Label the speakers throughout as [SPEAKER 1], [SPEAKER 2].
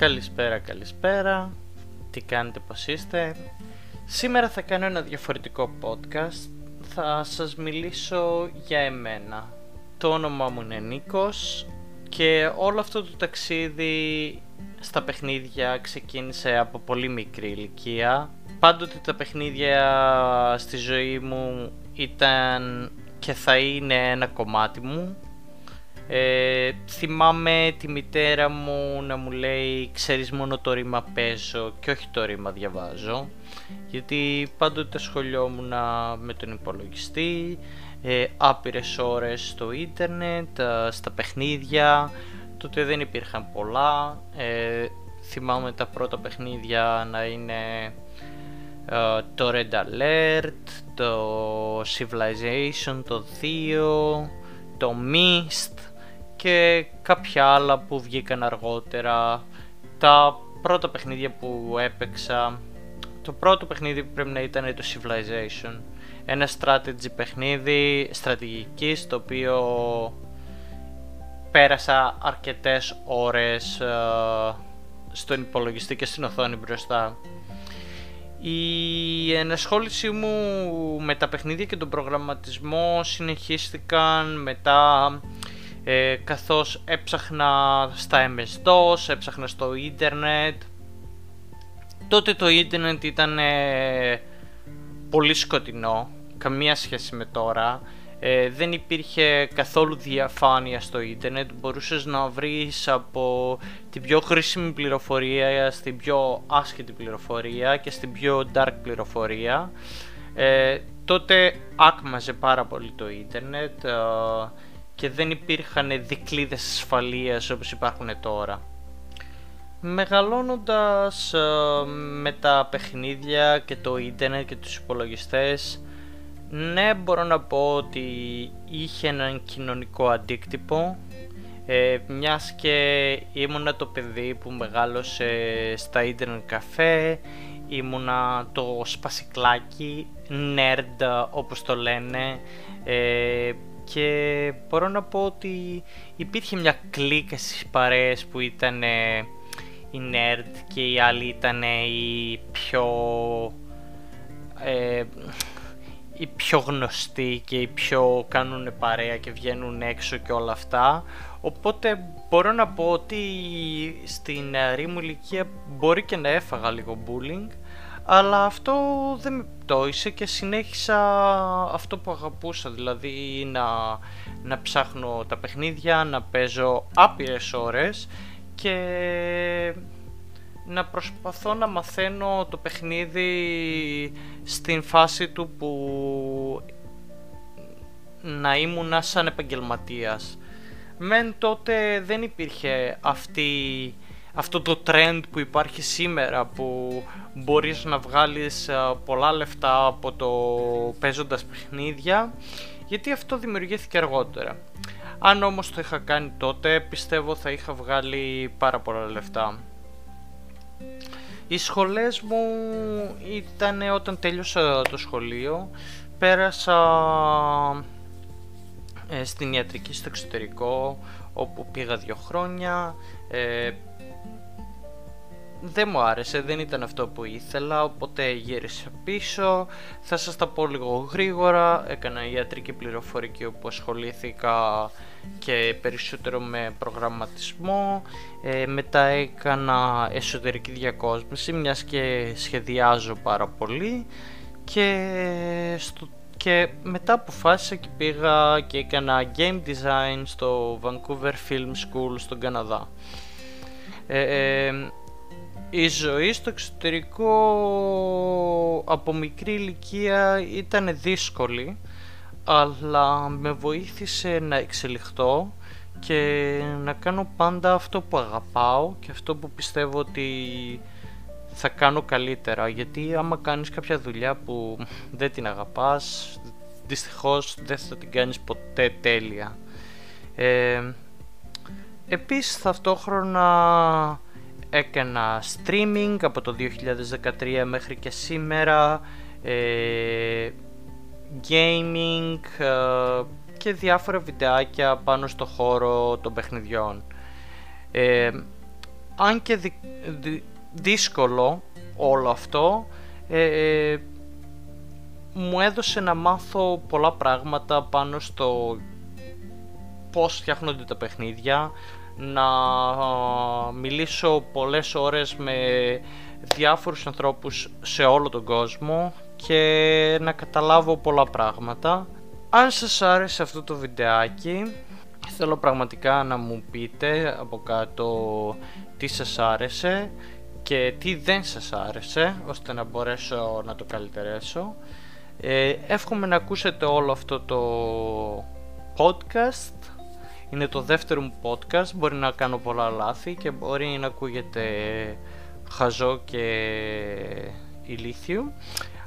[SPEAKER 1] Καλησπέρα, καλησπέρα. Τι κάνετε, πώς είστε; Σήμερα θα κάνω ένα διαφορετικό podcast. Θα σας μιλήσω για εμένα. Το όνομά μου είναι Νίκος και όλο αυτό το ταξίδι στα παιχνίδια ξεκίνησε από πολύ μικρή ηλικία. Πάντοτε τα παιχνίδια στη ζωή μου ήταν και θα είναι ένα κομμάτι μου ε, θυμάμαι τη μητέρα μου να μου λέει ξέρεις μόνο το ρήμα παίζω και όχι το ρήμα διαβάζω γιατί πάντοτε ασχολιόμουν με τον υπολογιστή ε, άπειρες ώρες στο ίντερνετ, ε, στα παιχνίδια. Τότε δεν υπήρχαν πολλά. Ε, θυμάμαι τα πρώτα παιχνίδια να είναι ε, το Red Alert, το Civilization, το 2, το Mist και κάποια άλλα που βγήκαν αργότερα. Τα πρώτα παιχνίδια που έπαιξα, το πρώτο παιχνίδι που πρέπει να ήταν το Civilization. Ένα strategy παιχνίδι στρατηγικής το οποίο πέρασα αρκετές ώρες uh, στον υπολογιστή και στην οθόνη μπροστά. Η ενασχόλησή μου με τα παιχνίδια και τον προγραμματισμό συνεχίστηκαν μετά ε, καθώς έψαχνα στα MS-DOS, έψαχνα στο ίντερνετ. Τότε το ίντερνετ ήταν ε, πολύ σκοτεινό, καμία σχέση με τώρα. Ε, δεν υπήρχε καθόλου διαφάνεια στο ίντερνετ, μπορούσες να βρεις από την πιο χρήσιμη πληροφορία στην πιο άσχετη πληροφορία και στην πιο dark πληροφορία. Ε, τότε άκμαζε πάρα πολύ το ίντερνετ, και δεν υπήρχαν δικλείδες ασφαλείας όπως υπάρχουν τώρα. Μεγαλώνοντας ε, με τα παιχνίδια και το ίντερνετ και τους υπολογιστές ναι μπορώ να πω ότι είχε έναν κοινωνικό αντίκτυπο ε, μιας και ήμουνα το παιδί που μεγάλωσε στα ίντερνετ καφέ ήμουνα το σπασικλάκι, nerd όπως το λένε ε, και μπορώ να πω ότι υπήρχε μια κλίκα στις παρέες που ήταν οι nerd και οι άλλοι ήταν οι πιο ε, οι πιο γνωστοί και οι πιο κάνουν παρέα και βγαίνουν έξω και όλα αυτά. Οπότε μπορώ να πω ότι στην νεαρή μου ηλικία μπορεί και να έφαγα λίγο bullying αλλά αυτό δεν με πτώησε και συνέχισα αυτό που αγαπούσα, δηλαδή να, να ψάχνω τα παιχνίδια, να παίζω άπειρες ώρες και να προσπαθώ να μαθαίνω το παιχνίδι στην φάση του που να ήμουν σαν επαγγελματίας. Μεν τότε δεν υπήρχε αυτή αυτό το trend που υπάρχει σήμερα που μπορείς να βγάλεις ε, πολλά λεφτά από το παίζοντας παιχνίδια γιατί αυτό δημιουργήθηκε αργότερα. Αν όμως το είχα κάνει τότε πιστεύω θα είχα βγάλει πάρα πολλά λεφτά. Οι σχολές μου ήταν όταν τέλειωσα το σχολείο πέρασα ε, στην ιατρική στο εξωτερικό όπου πήγα δύο χρόνια ε, δεν μου άρεσε, δεν ήταν αυτό που ήθελα, οπότε γύρισα πίσω. Θα σας τα πω λίγο γρήγορα. Έκανα ιατρική πληροφορική όπου ασχολήθηκα και περισσότερο με προγραμματισμό. Ε, μετά έκανα εσωτερική διακόσμηση, μιας και σχεδιάζω πάρα πολύ. Και, στο, και μετά αποφάσισα και πήγα και έκανα game design στο Vancouver Film School στον Καναδά. Ε, ε η ζωή στο εξωτερικό από μικρή ηλικία ήταν δύσκολη αλλά με βοήθησε να εξελιχθώ και να κάνω πάντα αυτό που αγαπάω και αυτό που πιστεύω ότι θα κάνω καλύτερα γιατί άμα κάνεις κάποια δουλειά που δεν την αγαπάς δυστυχώς δεν θα την κάνεις ποτέ τέλεια. Ε, επίσης ταυτόχρονα έκανα streaming από το 2013 μέχρι και σήμερα ε, gaming ε, και διάφορα βιντεάκια πάνω στο χώρο των παιχνιδιών. Ε, αν και δύσκολο όλο αυτό, ε, μου έδωσε να μάθω πολλά πράγματα πάνω στο πώς φτιάχνονται τα παιχνίδια, να μιλήσω πολλές ώρες με διάφορους ανθρώπους σε όλο τον κόσμο και να καταλάβω πολλά πράγματα. Αν σας άρεσε αυτό το βιντεάκι, θέλω πραγματικά να μου πείτε από κάτω τι σας άρεσε και τι δεν σας άρεσε, ώστε να μπορέσω να το καλυτερέσω. Ε, εύχομαι να ακούσετε όλο αυτό το podcast. Είναι το δεύτερο μου podcast, μπορεί να κάνω πολλά λάθη και μπορεί να ακούγεται χαζό και ηλίθιο,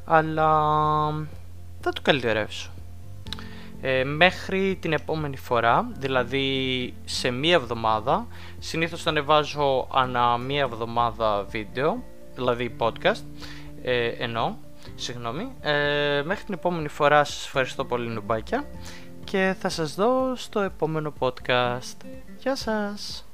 [SPEAKER 1] αλλά θα το καλυτερεύσω. Ε, μέχρι την επόμενη φορά, δηλαδή σε μία εβδομάδα, συνήθως θα ανεβάζω ανά μία εβδομάδα βίντεο, δηλαδή podcast, ε, ενώ, συγγνώμη. Ε, μέχρι την επόμενη φορά σας ευχαριστώ πολύ νουμπάκια και θα σας δω στο επόμενο podcast. Γεια σας!